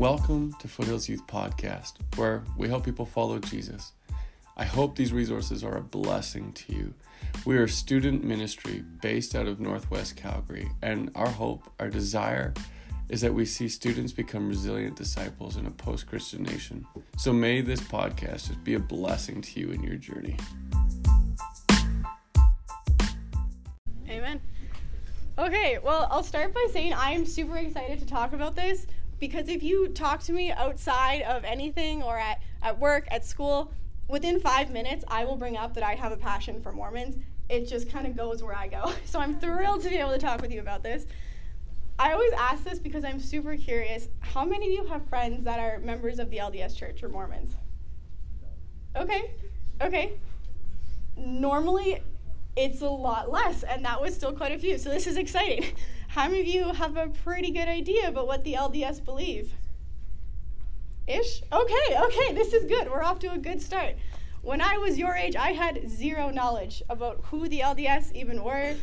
Welcome to Foothills Youth Podcast, where we help people follow Jesus. I hope these resources are a blessing to you. We are a student ministry based out of Northwest Calgary, and our hope, our desire, is that we see students become resilient disciples in a post Christian nation. So may this podcast just be a blessing to you in your journey. Amen. Okay, well, I'll start by saying I am super excited to talk about this because if you talk to me outside of anything or at, at work, at school, within five minutes, I will bring up that I have a passion for Mormons. It just kind of goes where I go. So I'm thrilled to be able to talk with you about this. I always ask this because I'm super curious. How many of you have friends that are members of the LDS Church or Mormons? Okay, okay. Normally, it's a lot less, and that was still quite a few. So this is exciting. How many of you have a pretty good idea about what the LDS believe? Ish? Okay, okay, this is good. We're off to a good start. When I was your age, I had zero knowledge about who the LDS even were.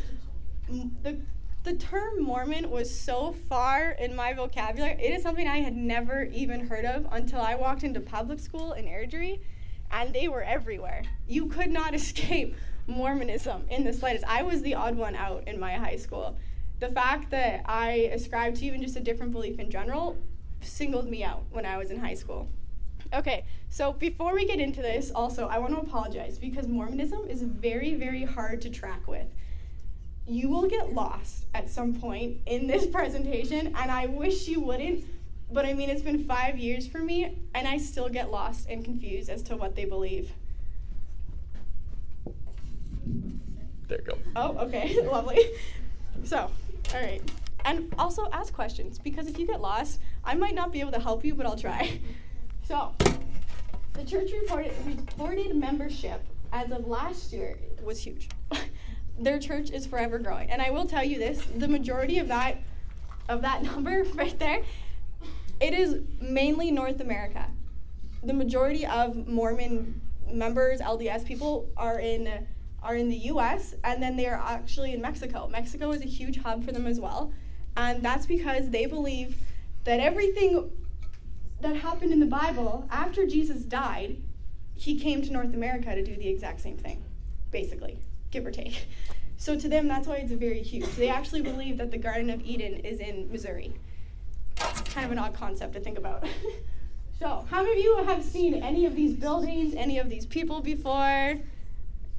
The the term Mormon was so far in my vocabulary. It is something I had never even heard of until I walked into public school in Airdrie, and they were everywhere. You could not escape Mormonism in the slightest. I was the odd one out in my high school. The fact that I ascribed to even just a different belief in general singled me out when I was in high school. Okay, so before we get into this, also, I want to apologize because Mormonism is very, very hard to track with you will get lost at some point in this presentation, and I wish you wouldn't. But I mean, it's been five years for me, and I still get lost and confused as to what they believe. There you go. Oh, okay, lovely. So, all right. And also ask questions, because if you get lost, I might not be able to help you, but I'll try. So, the church reported, reported membership as of last year was huge. their church is forever growing. And I will tell you this, the majority of that of that number right there, it is mainly North America. The majority of Mormon members, LDS people are in are in the US and then they are actually in Mexico. Mexico is a huge hub for them as well. And that's because they believe that everything that happened in the Bible after Jesus died, he came to North America to do the exact same thing, basically give or take. So to them, that's why it's very huge. They actually believe that the Garden of Eden is in Missouri. Kind of an odd concept to think about. so, how many of you have seen any of these buildings, any of these people before?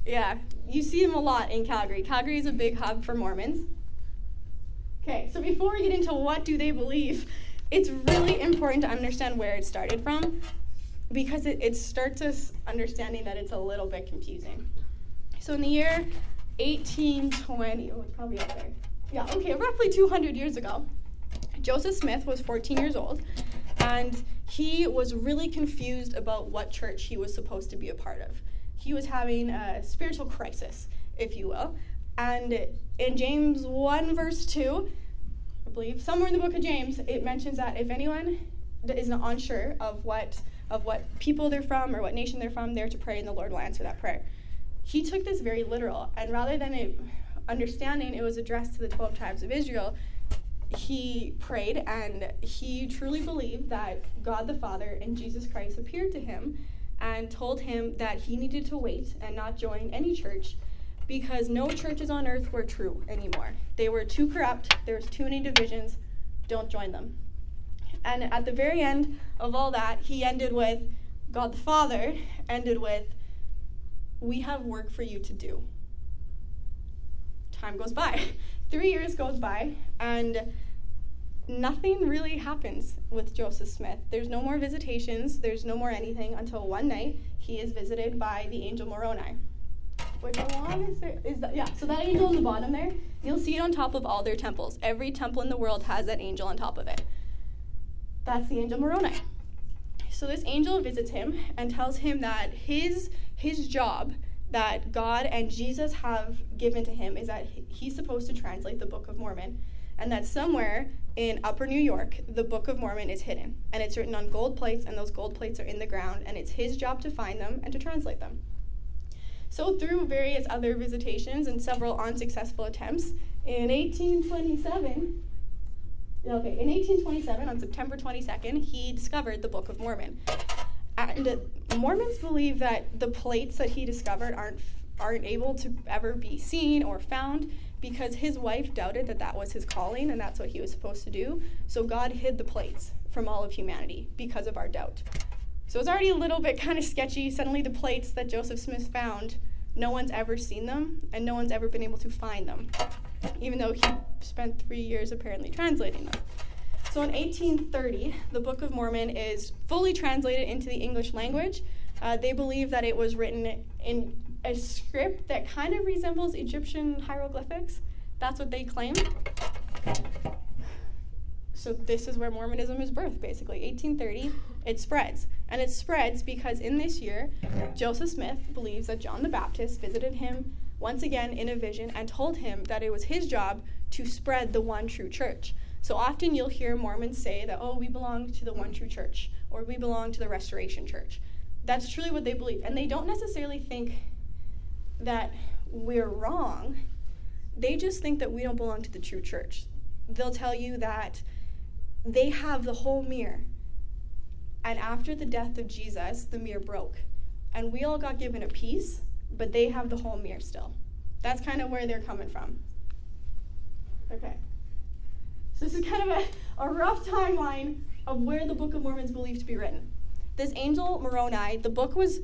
Yeah, you see them a lot in Calgary. Calgary is a big hub for Mormons. Okay, so before we get into what do they believe, it's really important to understand where it started from because it, it starts us understanding that it's a little bit confusing. So in the year 1820, oh, it's probably up there. Yeah, okay, roughly 200 years ago, Joseph Smith was 14 years old, and he was really confused about what church he was supposed to be a part of. He was having a spiritual crisis, if you will. And in James 1, verse 2, I believe, somewhere in the book of James, it mentions that if anyone is not unsure of what of what people they're from or what nation they're from, they're to pray and the Lord will answer that prayer he took this very literal. And rather than it, understanding it was addressed to the 12 tribes of Israel, he prayed and he truly believed that God the Father and Jesus Christ appeared to him and told him that he needed to wait and not join any church because no churches on earth were true anymore. They were too corrupt, there was too many divisions, don't join them. And at the very end of all that, he ended with God the Father ended with we have work for you to do. Time goes by. Three years goes by, and nothing really happens with Joseph Smith. There's no more visitations, there's no more anything until one night he is visited by the angel Moroni. Which I want to say is that, yeah, so that angel on the bottom there, you'll see it on top of all their temples. Every temple in the world has that angel on top of it. That's the angel Moroni. So this angel visits him and tells him that his his job that God and Jesus have given to him is that he's supposed to translate the Book of Mormon, and that somewhere in Upper New York, the Book of Mormon is hidden, and it's written on gold plates, and those gold plates are in the ground, and it's his job to find them and to translate them. So, through various other visitations and several unsuccessful attempts, in 1827, Okay, in 1827, on September 22nd, he discovered the Book of Mormon. And uh, Mormons believe that the plates that he discovered aren't aren't able to ever be seen or found because his wife doubted that that was his calling and that's what he was supposed to do. So God hid the plates from all of humanity because of our doubt. So it's already a little bit kind of sketchy. Suddenly, the plates that Joseph Smith found, no one's ever seen them and no one's ever been able to find them, even though he spent three years apparently translating them. So in 1830, the Book of Mormon is fully translated into the English language. Uh, they believe that it was written in a script that kind of resembles Egyptian hieroglyphics. That's what they claim. So this is where Mormonism is birthed, basically. 1830, it spreads. And it spreads because in this year, Joseph Smith believes that John the Baptist visited him once again in a vision and told him that it was his job to spread the one true church. So often you'll hear Mormons say that, oh, we belong to the one true church, or we belong to the Restoration Church. That's truly what they believe. And they don't necessarily think that we're wrong, they just think that we don't belong to the true church. They'll tell you that they have the whole mirror. And after the death of Jesus, the mirror broke. And we all got given a piece, but they have the whole mirror still. That's kind of where they're coming from. Okay. So this is kind of a, a rough timeline of where the Book of Mormon is believed to be written. This angel Moroni, the book was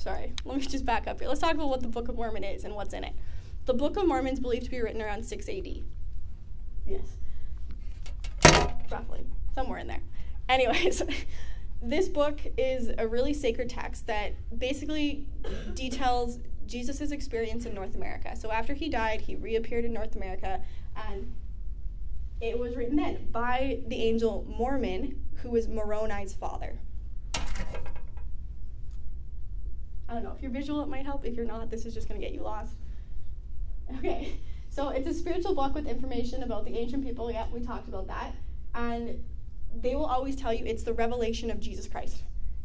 sorry, let me just back up here. Let's talk about what the Book of Mormon is and what's in it. The Book of Mormon is believed to be written around 6 AD. Yes. Roughly, somewhere in there. Anyways, this book is a really sacred text that basically details Jesus' experience in North America. So after he died, he reappeared in North America and it was written then by the angel Mormon, who was Moroni's father. I don't know, if you're visual, it might help. If you're not, this is just going to get you lost. Okay, so it's a spiritual book with information about the ancient people. Yeah, we talked about that. And they will always tell you it's the revelation of Jesus Christ.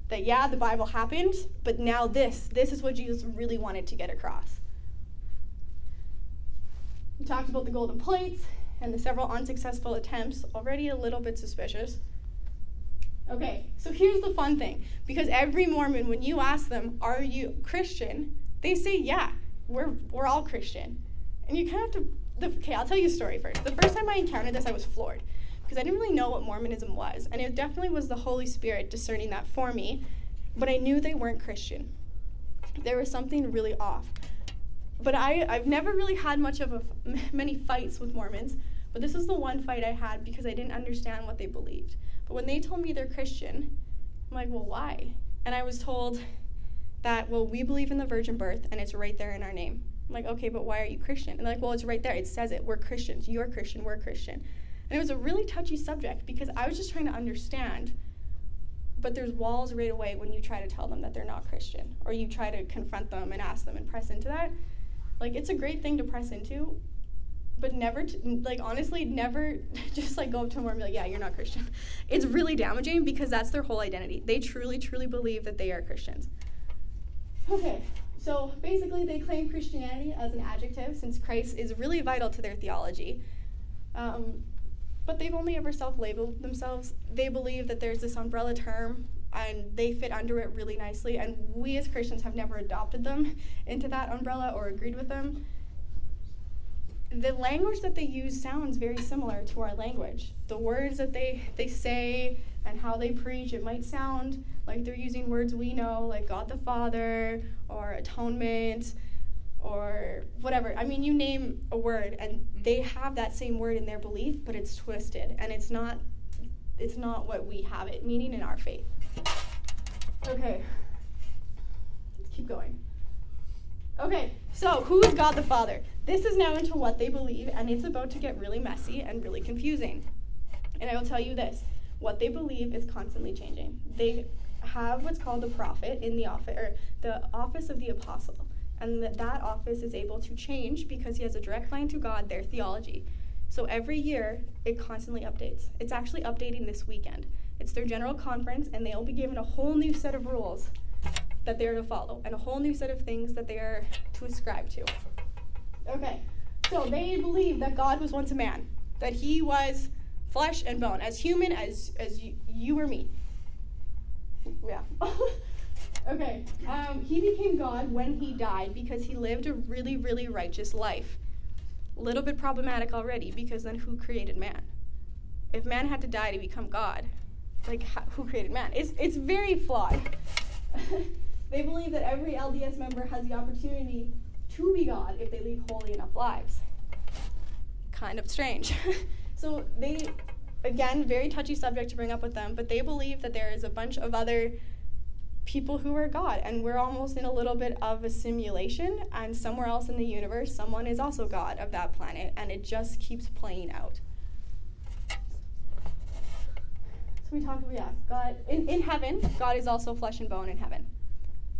That, yeah, the Bible happened, but now this, this is what Jesus really wanted to get across. We talked about the golden plates and the several unsuccessful attempts, already a little bit suspicious. Okay, so here's the fun thing because every Mormon, when you ask them, Are you Christian? they say, Yeah, we're, we're all Christian. And you kind of have to. The, okay, I'll tell you a story first. The first time I encountered this, I was floored because I didn't really know what Mormonism was. And it definitely was the Holy Spirit discerning that for me, but I knew they weren't Christian. There was something really off. But I, I've never really had much of a, many fights with Mormons, but this is the one fight I had because I didn't understand what they believed. But when they told me they're Christian, I'm like, well, why? And I was told that, well, we believe in the virgin birth and it's right there in our name. I'm like, okay, but why are you Christian? And they're like, well, it's right there. It says it. We're Christians. You're Christian. We're Christian. And it was a really touchy subject because I was just trying to understand. But there's walls right away when you try to tell them that they're not Christian or you try to confront them and ask them and press into that. Like, it's a great thing to press into, but never like honestly never just like go up to them and be like yeah you're not christian. It's really damaging because that's their whole identity. They truly truly believe that they are christians. Okay so basically they claim christianity as an adjective since christ is really vital to their theology. Um, but they've only ever self-labeled themselves. They believe that there's this umbrella term and they fit under it really nicely and we as christians have never adopted them into that umbrella or agreed with them the language that they use sounds very similar to our language. The words that they, they say and how they preach, it might sound like they're using words we know, like God the Father or atonement or whatever. I mean, you name a word and they have that same word in their belief, but it's twisted and it's not it's not what we have it meaning in our faith. Okay. Let's keep going. Okay, so who is God the Father? This is now into what they believe, and it's about to get really messy and really confusing. And I will tell you this what they believe is constantly changing. They have what's called a prophet in the office, or the office of the apostle. And that, that office is able to change because he has a direct line to God, their theology. So every year, it constantly updates. It's actually updating this weekend. It's their general conference, and they'll be given a whole new set of rules that they are to follow and a whole new set of things that they are to ascribe to. Okay, so they believe that God was once a man, that he was flesh and bone, as human as as you, you or me. Yeah. okay. Um, he became God when he died because he lived a really, really righteous life. A little bit problematic already because then who created man? If man had to die to become God, like who created man? It's it's very flawed. they believe that every LDS member has the opportunity to be God if they lead holy enough lives. Kind of strange. so they again, very touchy subject to bring up with them, but they believe that there is a bunch of other people who are God, and we're almost in a little bit of a simulation, and somewhere else in the universe, someone is also God of that planet, and it just keeps playing out. So we talk about, yeah, God, in, in heaven, God is also flesh and bone in heaven.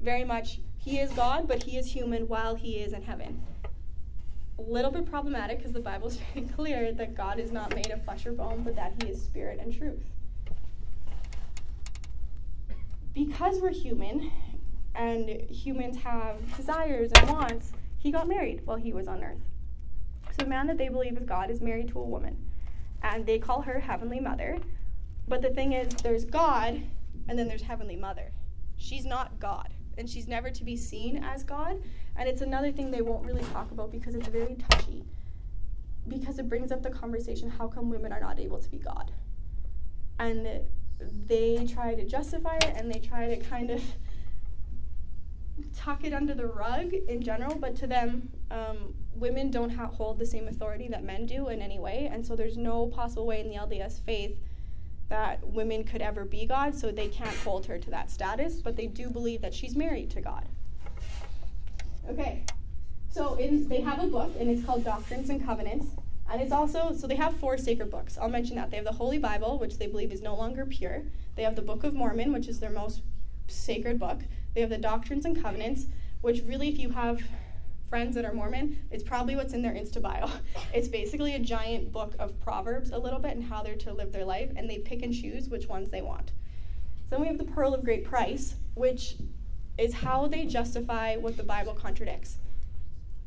Very much, He is God, but He is human while He is in heaven a little bit problematic because the Bible is very clear that God is not made of flesh or bone, but that He is spirit and truth. Because we're human and humans have desires and wants, He got married while He was on earth. So, the man that they believe is God is married to a woman, and they call her Heavenly Mother. But the thing is, there's God, and then there's Heavenly Mother. She's not God, and she's never to be seen as God and it's another thing they won't really talk about because it's very touchy. Because it brings up the conversation how come women are not able to be God? And they try to justify it and they try to kind of tuck it under the rug in general, but to them, um, women don't ha- hold the same authority that men do in any way, and so there's no possible way in the LDS faith that women could ever be God, so they can't hold her to that status, but they do believe that she's married to God. Okay, so in, they have a book, and it's called Doctrines and Covenants. And it's also, so they have four sacred books. I'll mention that. They have the Holy Bible, which they believe is no longer pure. They have the Book of Mormon, which is their most sacred book. They have the Doctrines and Covenants, which really, if you have friends that are Mormon, it's probably what's in their Insta bio. It's basically a giant book of Proverbs, a little bit, and how they're to live their life, and they pick and choose which ones they want. Then we have the Pearl of Great Price, which is how they justify what the Bible contradicts.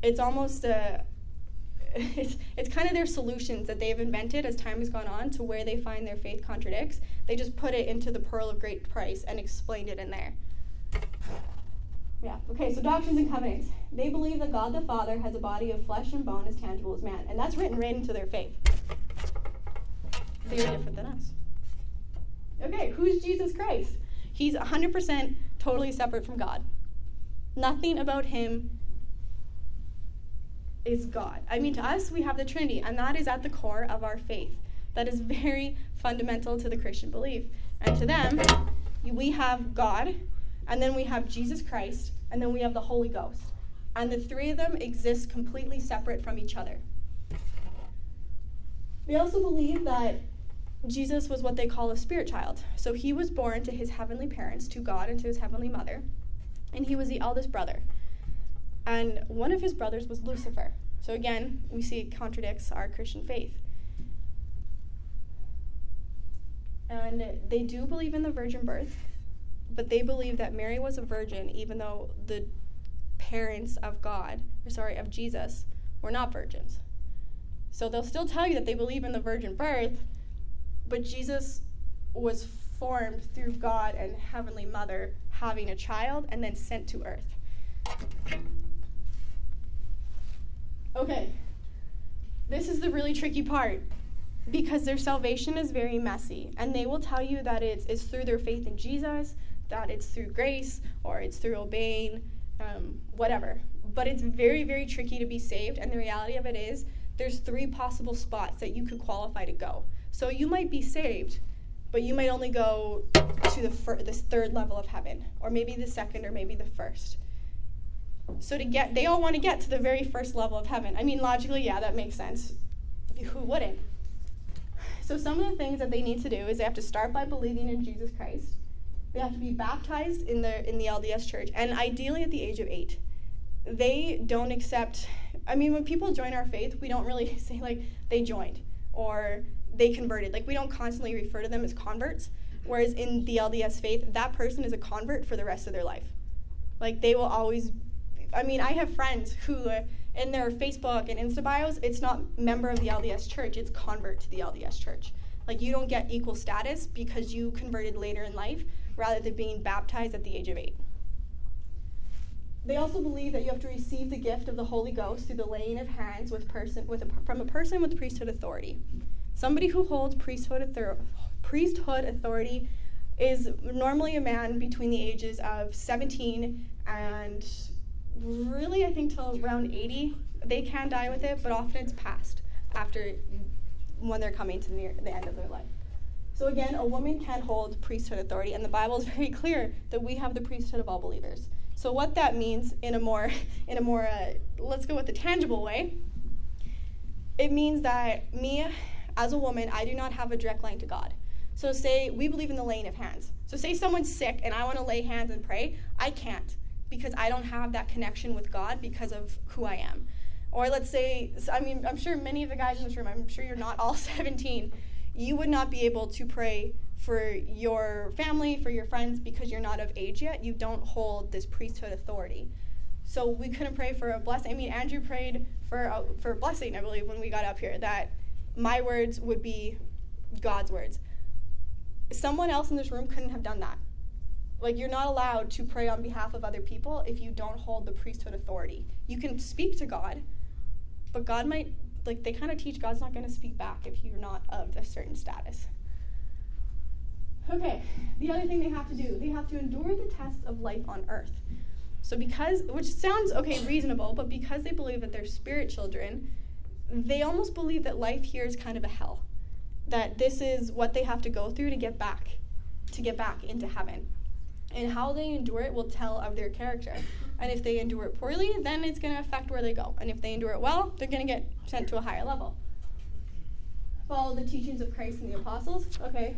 It's almost a it's, it's kind of their solutions that they've invented as time has gone on to where they find their faith contradicts. They just put it into the pearl of great price and explained it in there. Yeah, okay, so doctrines and covenants. They believe that God the Father has a body of flesh and bone as tangible as man, and that's written right into their faith. They are different than us. Okay, who's Jesus Christ? He's 100% totally separate from God. Nothing about him is God. I mean, to us, we have the Trinity, and that is at the core of our faith. That is very fundamental to the Christian belief. And to them, we have God, and then we have Jesus Christ, and then we have the Holy Ghost. And the three of them exist completely separate from each other. We also believe that Jesus was what they call a spirit child. So he was born to his heavenly parents, to God and to his heavenly mother, and he was the eldest brother. And one of his brothers was Lucifer. So again, we see it contradicts our Christian faith. And they do believe in the virgin birth, but they believe that Mary was a virgin, even though the parents of God, or sorry, of Jesus, were not virgins. So they'll still tell you that they believe in the virgin birth, but Jesus was formed through God and Heavenly Mother having a child and then sent to earth. Okay, this is the really tricky part because their salvation is very messy, and they will tell you that it's, it's through their faith in Jesus, that it's through grace, or it's through obeying, um, whatever. But it's very, very tricky to be saved, and the reality of it is there's three possible spots that you could qualify to go. So you might be saved, but you might only go to the fir- this third level of heaven, or maybe the second, or maybe the first. So to get, they all want to get to the very first level of heaven. I mean, logically, yeah, that makes sense. Who wouldn't? So some of the things that they need to do is they have to start by believing in Jesus Christ. They have to be baptized in the in the LDS church, and ideally at the age of eight. They don't accept. I mean, when people join our faith, we don't really say like they joined or they converted. Like we don't constantly refer to them as converts. Whereas in the LDS faith, that person is a convert for the rest of their life. Like they will always. I mean, I have friends who, uh, in their Facebook and Insta bios, it's not member of the LDS church; it's convert to the LDS church. Like you don't get equal status because you converted later in life rather than being baptized at the age of eight. They also believe that you have to receive the gift of the Holy Ghost through the laying of hands with person, with a, from a person with priesthood authority. Somebody who holds priesthood, author, priesthood authority is normally a man between the ages of 17 and really, I think, till around 80. They can die with it, but often it's past after when they're coming to near the end of their life. So again, a woman can hold priesthood authority, and the Bible is very clear that we have the priesthood of all believers. So what that means in a more in a more uh, let's go with the tangible way. It means that me as a woman, I do not have a direct line to God. So say we believe in the laying of hands. So say someone's sick and I want to lay hands and pray, I can't because I don't have that connection with God because of who I am. Or let's say, I mean, I'm sure many of the guys in this room, I'm sure you're not all 17, you would not be able to pray for your family, for your friends, because you're not of age yet. You don't hold this priesthood authority. So we couldn't pray for a blessing. I mean, Andrew prayed for a, for blessing, I believe, when we got up here, that my words would be God's words. Someone else in this room couldn't have done that. Like, you're not allowed to pray on behalf of other people if you don't hold the priesthood authority. You can speak to God, but God might, like, they kind of teach God's not going to speak back if you're not of a certain status. Okay, the other thing they have to do, they have to endure the test of life on earth. So, because, which sounds okay, reasonable, but because they believe that they're spirit children, they almost believe that life here is kind of a hell. That this is what they have to go through to get back, to get back into heaven. And how they endure it will tell of their character. And if they endure it poorly, then it's going to affect where they go. And if they endure it well, they're going to get sent to a higher level. Follow the teachings of Christ and the apostles. Okay.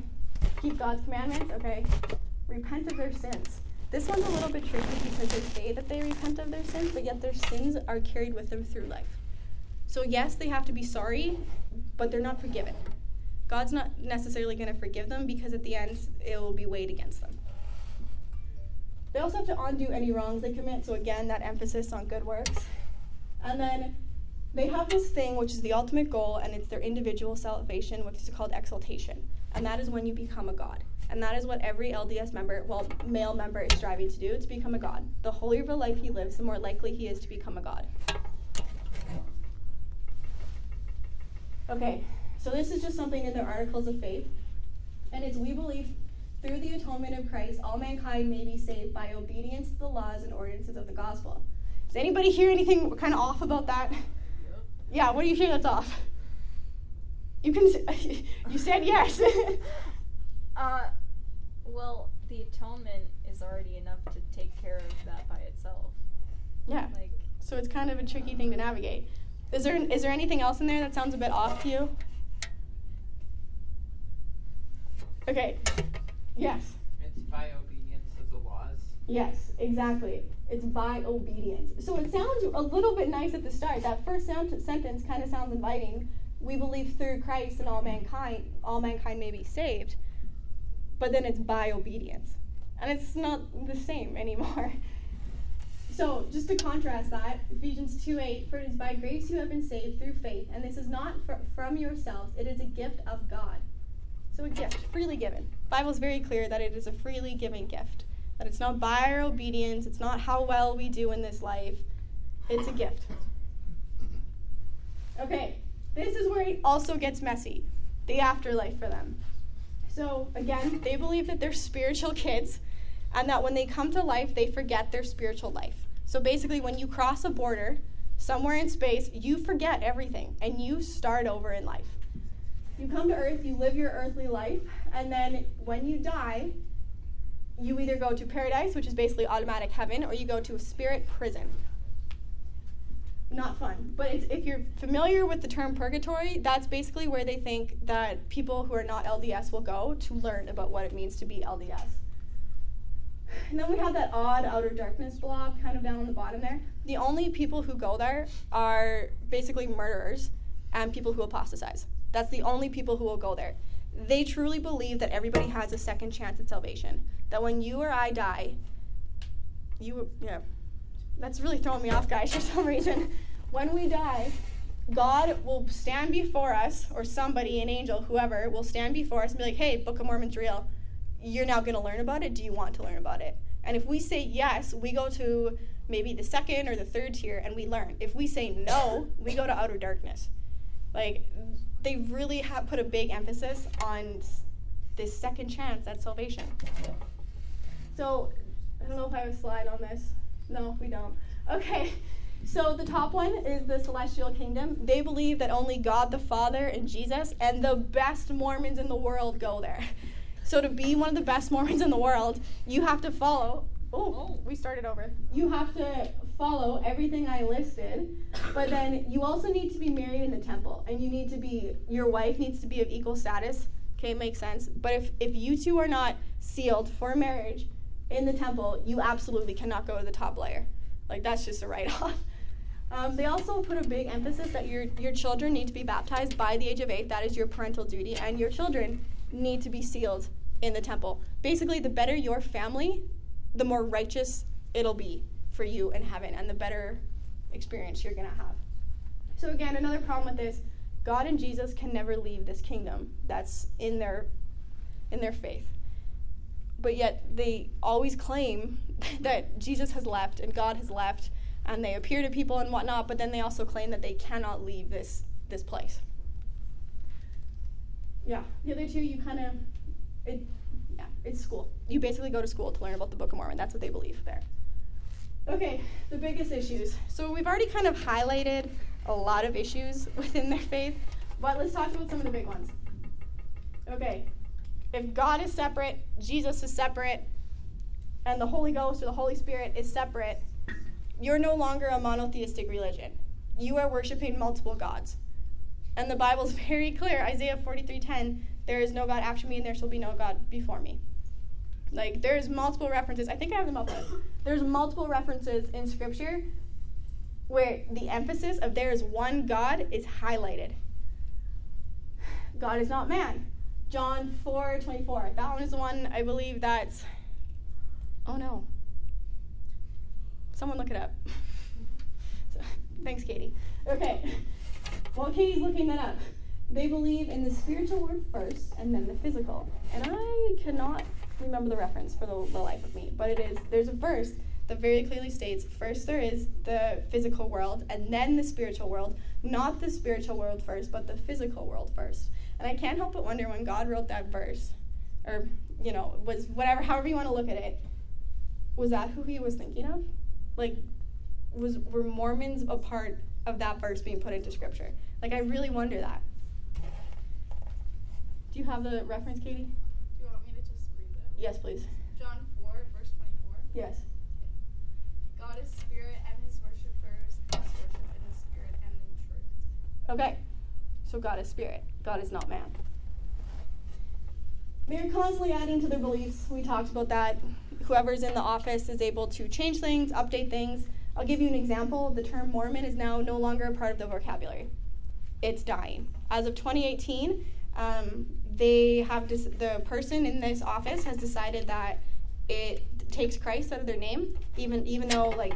Keep God's commandments. Okay. Repent of their sins. This one's a little bit tricky because they say that they repent of their sins, but yet their sins are carried with them through life. So, yes, they have to be sorry, but they're not forgiven. God's not necessarily going to forgive them because at the end it will be weighed against them. They also have to undo any wrongs they commit. So, again, that emphasis on good works. And then they have this thing, which is the ultimate goal, and it's their individual salvation, which is called exaltation. And that is when you become a God. And that is what every LDS member, well, male member, is striving to do to become a God. The holier the life he lives, the more likely he is to become a God. Okay, so this is just something in their articles of faith. And it's we believe through the atonement of Christ, all mankind may be saved by obedience to the laws and ordinances of the gospel. Does anybody hear anything kind of off about that? Yeah, what do you hear that's off? You can. you said yes. uh, well, the atonement is already enough to take care of that by itself. Yeah. Like. So it's kind of a tricky thing to navigate. Is there is there anything else in there that sounds a bit off to you? Okay. Yes. It's by obedience of the laws. Yes, exactly. It's by obedience. So it sounds a little bit nice at the start. That first sentence kind of sounds inviting. We believe through Christ and all mankind, all mankind may be saved. But then it's by obedience. And it's not the same anymore. So, just to contrast that, Ephesians 2 8, for it is by grace you have been saved through faith, and this is not for, from yourselves, it is a gift of God. So, a gift, freely given. Bible is very clear that it is a freely given gift. That it's not by our obedience, it's not how well we do in this life, it's a gift. Okay, this is where it also gets messy the afterlife for them. So, again, they believe that they're spiritual kids and that when they come to life, they forget their spiritual life. So basically, when you cross a border somewhere in space, you forget everything and you start over in life. You come to Earth, you live your earthly life, and then when you die, you either go to paradise, which is basically automatic heaven, or you go to a spirit prison. Not fun. But if you're familiar with the term purgatory, that's basically where they think that people who are not LDS will go to learn about what it means to be LDS. And then we have that odd outer darkness blob kind of down on the bottom there. The only people who go there are basically murderers and people who apostatize. That's the only people who will go there. They truly believe that everybody has a second chance at salvation. That when you or I die, you, yeah, that's really throwing me off, guys, for some reason. When we die, God will stand before us, or somebody, an angel, whoever, will stand before us and be like, hey, Book of Mormon's real. You're now going to learn about it. Do you want to learn about it? And if we say yes, we go to maybe the second or the third tier and we learn. If we say no, we go to outer darkness. Like, they really have put a big emphasis on this second chance at salvation. So, I don't know if I have a slide on this. No, we don't. Okay. So the top one is the celestial kingdom. They believe that only God the Father and Jesus and the best Mormons in the world go there. So to be one of the best Mormons in the world, you have to follow. Oh, we started over. You have to follow everything I listed, but then you also need to be married in the temple, and you need to be your wife needs to be of equal status. Okay, makes sense. But if if you two are not sealed for marriage in the temple, you absolutely cannot go to the top layer. Like that's just a write-off. Um, they also put a big emphasis that your your children need to be baptized by the age of eight. That is your parental duty, and your children need to be sealed in the temple. Basically, the better your family, the more righteous it'll be for you in heaven, and the better experience you're gonna have. So again, another problem with this: God and Jesus can never leave this kingdom. That's in their in their faith. But yet they always claim that Jesus has left and God has left and they appear to people and whatnot, but then they also claim that they cannot leave this this place. Yeah, the other two you kind of, it, yeah, it's school. You basically go to school to learn about the Book of Mormon. That's what they believe there. Okay, the biggest issues. So we've already kind of highlighted a lot of issues within their faith, but let's talk about some of the big ones. Okay, if God is separate, Jesus is separate, and the Holy Ghost or the Holy Spirit is separate, you're no longer a monotheistic religion. You are worshiping multiple gods. And the Bible's very clear, Isaiah 43:10, there is no God after me and there shall be no God before me. Like there's multiple references. I think I have them up. There's multiple references in scripture where the emphasis of there is one God is highlighted. God is not man. John 4:24. That one is the one I believe that's Oh no. Someone look it up. so, thanks, Katie. Okay. While Katie's looking that up, they believe in the spiritual world first and then the physical. And I cannot remember the reference for the, the life of me, but it is there's a verse that very clearly states first there is the physical world and then the spiritual world, not the spiritual world first, but the physical world first. And I can't help but wonder when God wrote that verse, or you know, was whatever, however you want to look at it, was that who he was thinking of? like was were Mormons a part of that verse being put into scripture? Like I really wonder that. Do you have the reference, Katie? Do you want me to just read that? Yes, please. John 4, verse 24. Yes. God is spirit, and his worshippers must worship in the spirit and in truth. Okay. So God is spirit. God is not man. They're constantly adding to their beliefs. We talked about that. Whoever's in the office is able to change things, update things. I'll give you an example. The term Mormon is now no longer a part of the vocabulary. It's dying. As of 2018, um, they have the person in this office has decided that it takes Christ out of their name, even even though like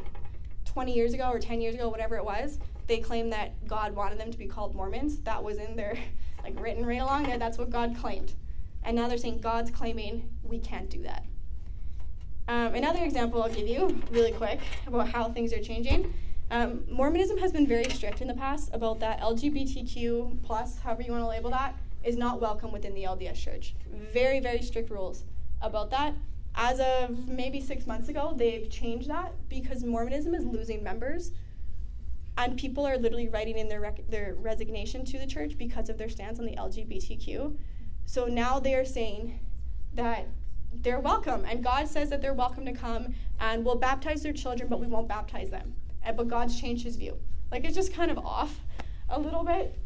20 years ago or 10 years ago, whatever it was, they claimed that God wanted them to be called Mormons. That was in their like written right along there. That's what God claimed. And now they're saying God's claiming we can't do that. Um, another example I'll give you really quick about how things are changing. Um, Mormonism has been very strict in the past about that LGBTQ plus, however you want to label that, is not welcome within the LDS Church. Very, very strict rules about that. As of maybe six months ago, they've changed that because Mormonism is losing members, and people are literally writing in their rec- their resignation to the church because of their stance on the LGBTQ. So now they are saying that they're welcome, and God says that they're welcome to come, and we'll baptize their children, but we won't baptize them. And, but God's changed His view. Like it's just kind of off a little bit.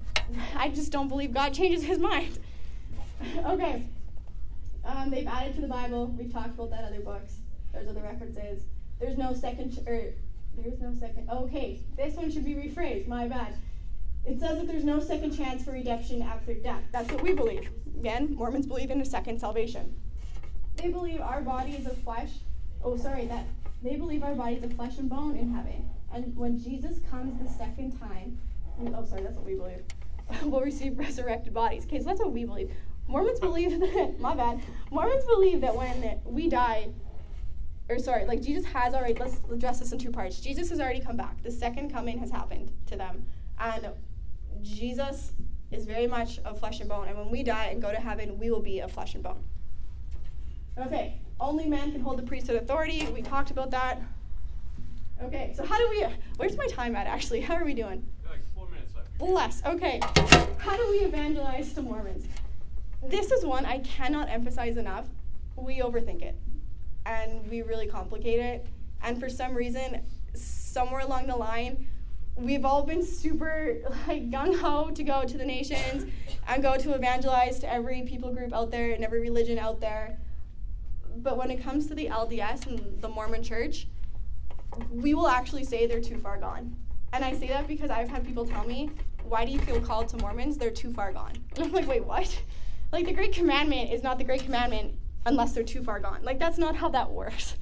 I just don't believe God changes His mind. okay. Um, they've added to the Bible. We've talked about that other books. There's other references. There's no second, ch- or there's no second. Okay, this one should be rephrased. My bad. It says that there's no second chance for redemption after death. That's what we believe. Again, Mormons believe in a second salvation. They believe our body is of flesh. Oh, sorry, that they believe our body is of flesh and bone in heaven. And when Jesus comes the second time, Mm, oh, sorry, that's what we believe. Will receive resurrected bodies. Okay, so that's what we believe. Mormons believe that, my bad. Mormons believe that when we die, or sorry, like Jesus has already, let's address this in two parts. Jesus has already come back. The second coming has happened to them. And Jesus is very much of flesh and bone. And when we die and go to heaven, we will be of flesh and bone. Okay, only men can hold the priesthood authority. We talked about that. Okay, so how do we, where's my time at actually? How are we doing? Like four minutes left. Less. Okay. How do we evangelize to Mormons? This is one I cannot emphasize enough. We overthink it and we really complicate it. And for some reason, somewhere along the line, we've all been super like gung ho to go to the nations and go to evangelize to every people group out there and every religion out there. But when it comes to the LDS and the Mormon church, we will actually say they're too far gone. And I say that because I've had people tell me, why do you feel called to Mormons? They're too far gone. And I'm like, wait, what? Like, the Great Commandment is not the Great Commandment unless they're too far gone. Like, that's not how that works.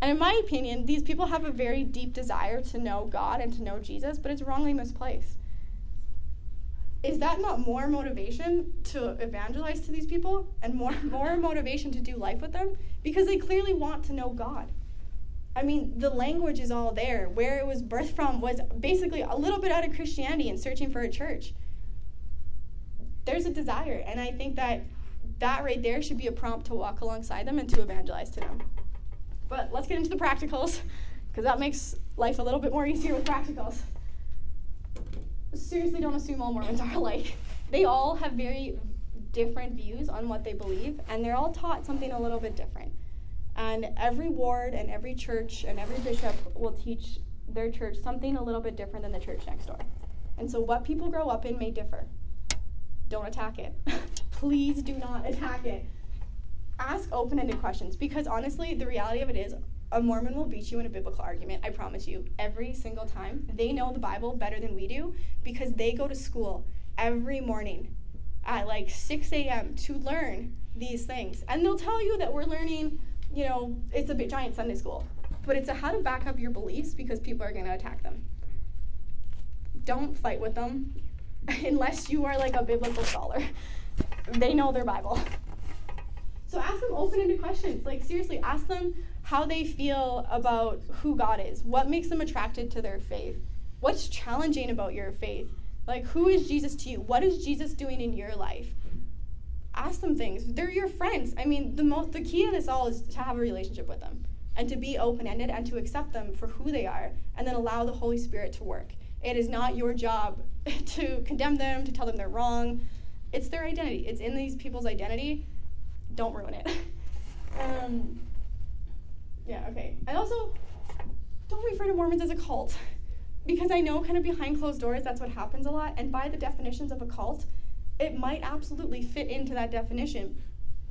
And in my opinion, these people have a very deep desire to know God and to know Jesus, but it's wrongly misplaced. Is that not more motivation to evangelize to these people and more, more motivation to do life with them? Because they clearly want to know God. I mean, the language is all there. Where it was birthed from was basically a little bit out of Christianity and searching for a church. There's a desire, and I think that that right there should be a prompt to walk alongside them and to evangelize to them. But let's get into the practicals, because that makes life a little bit more easier with practicals. Seriously, don't assume all Mormons are alike. They all have very different views on what they believe, and they're all taught something a little bit different. And every ward and every church and every bishop will teach their church something a little bit different than the church next door. And so what people grow up in may differ. Don't attack it. Please do not attack it. Ask open ended questions because honestly, the reality of it is a Mormon will beat you in a biblical argument, I promise you, every single time. They know the Bible better than we do because they go to school every morning at like 6 a.m. to learn these things. And they'll tell you that we're learning you know, it's a big, giant Sunday school. But it's a how to back up your beliefs because people are going to attack them. Don't fight with them unless you are like a biblical scholar. They know their Bible. So ask them open ended questions. Like, seriously, ask them how they feel about who God is. What makes them attracted to their faith? What's challenging about your faith? Like, who is Jesus to you? What is Jesus doing in your life? Ask them things. They're your friends. I mean, the the key to this all is to have a relationship with them and to be open-ended and to accept them for who they are and then allow the Holy Spirit to work. It is not your job to condemn them, to tell them they're wrong. It's their identity. It's in these people's identity. Don't ruin it. um, yeah, okay. And also, don't refer to Mormons as a cult. Because I know kind of behind closed doors that's what happens a lot. And by the definitions of a cult, it might absolutely fit into that definition.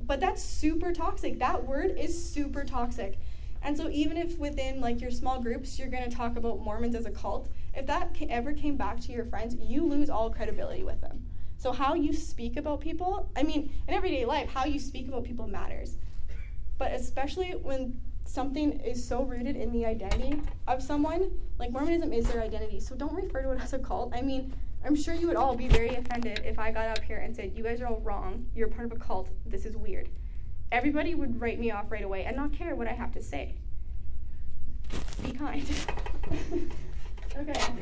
But that's super toxic. That word is super toxic. And so even if within like your small groups you're going to talk about Mormons as a cult, if that ever came back to your friends, you lose all credibility with them. So how you speak about people, I mean, in everyday life, how you speak about people matters. But especially when something is so rooted in the identity of someone, like Mormonism is their identity. So don't refer to it as a cult. I mean, I'm sure you would all be very offended if I got up here and said, You guys are all wrong. You're part of a cult. This is weird. Everybody would write me off right away and not care what I have to say. Be kind. okay.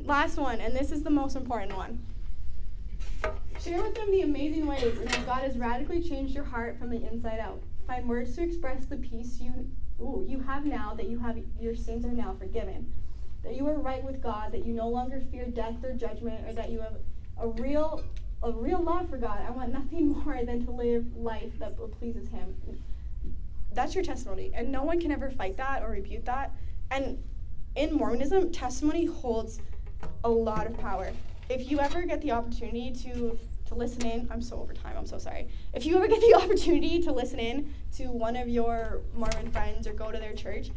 Last one, and this is the most important one. Share with them the amazing ways in which God has radically changed your heart from the inside out. Find words to express the peace you ooh, you have now that you have your sins are now forgiven that you are right with God, that you no longer fear death or judgment, or that you have a real a real love for God. I want nothing more than to live life that pleases Him. That's your testimony, and no one can ever fight that or rebuke that. And in Mormonism, testimony holds a lot of power. If you ever get the opportunity to to listen in, I'm so over time. I'm so sorry. If you ever get the opportunity to listen in to one of your Mormon friends or go to their church,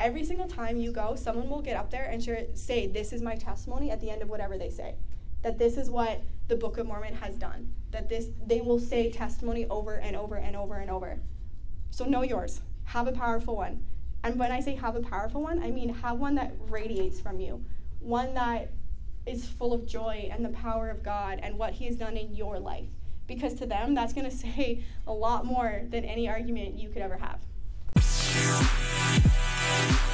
every single time you go, someone will get up there and share, say, This is my testimony at the end of whatever they say. That this is what the Book of Mormon has done. That this, they will say testimony over and over and over and over. So know yours. Have a powerful one. And when I say have a powerful one, I mean have one that radiates from you. One that is full of joy and the power of God and what He has done in your life. Because to them, that's going to say a lot more than any argument you could ever have. you.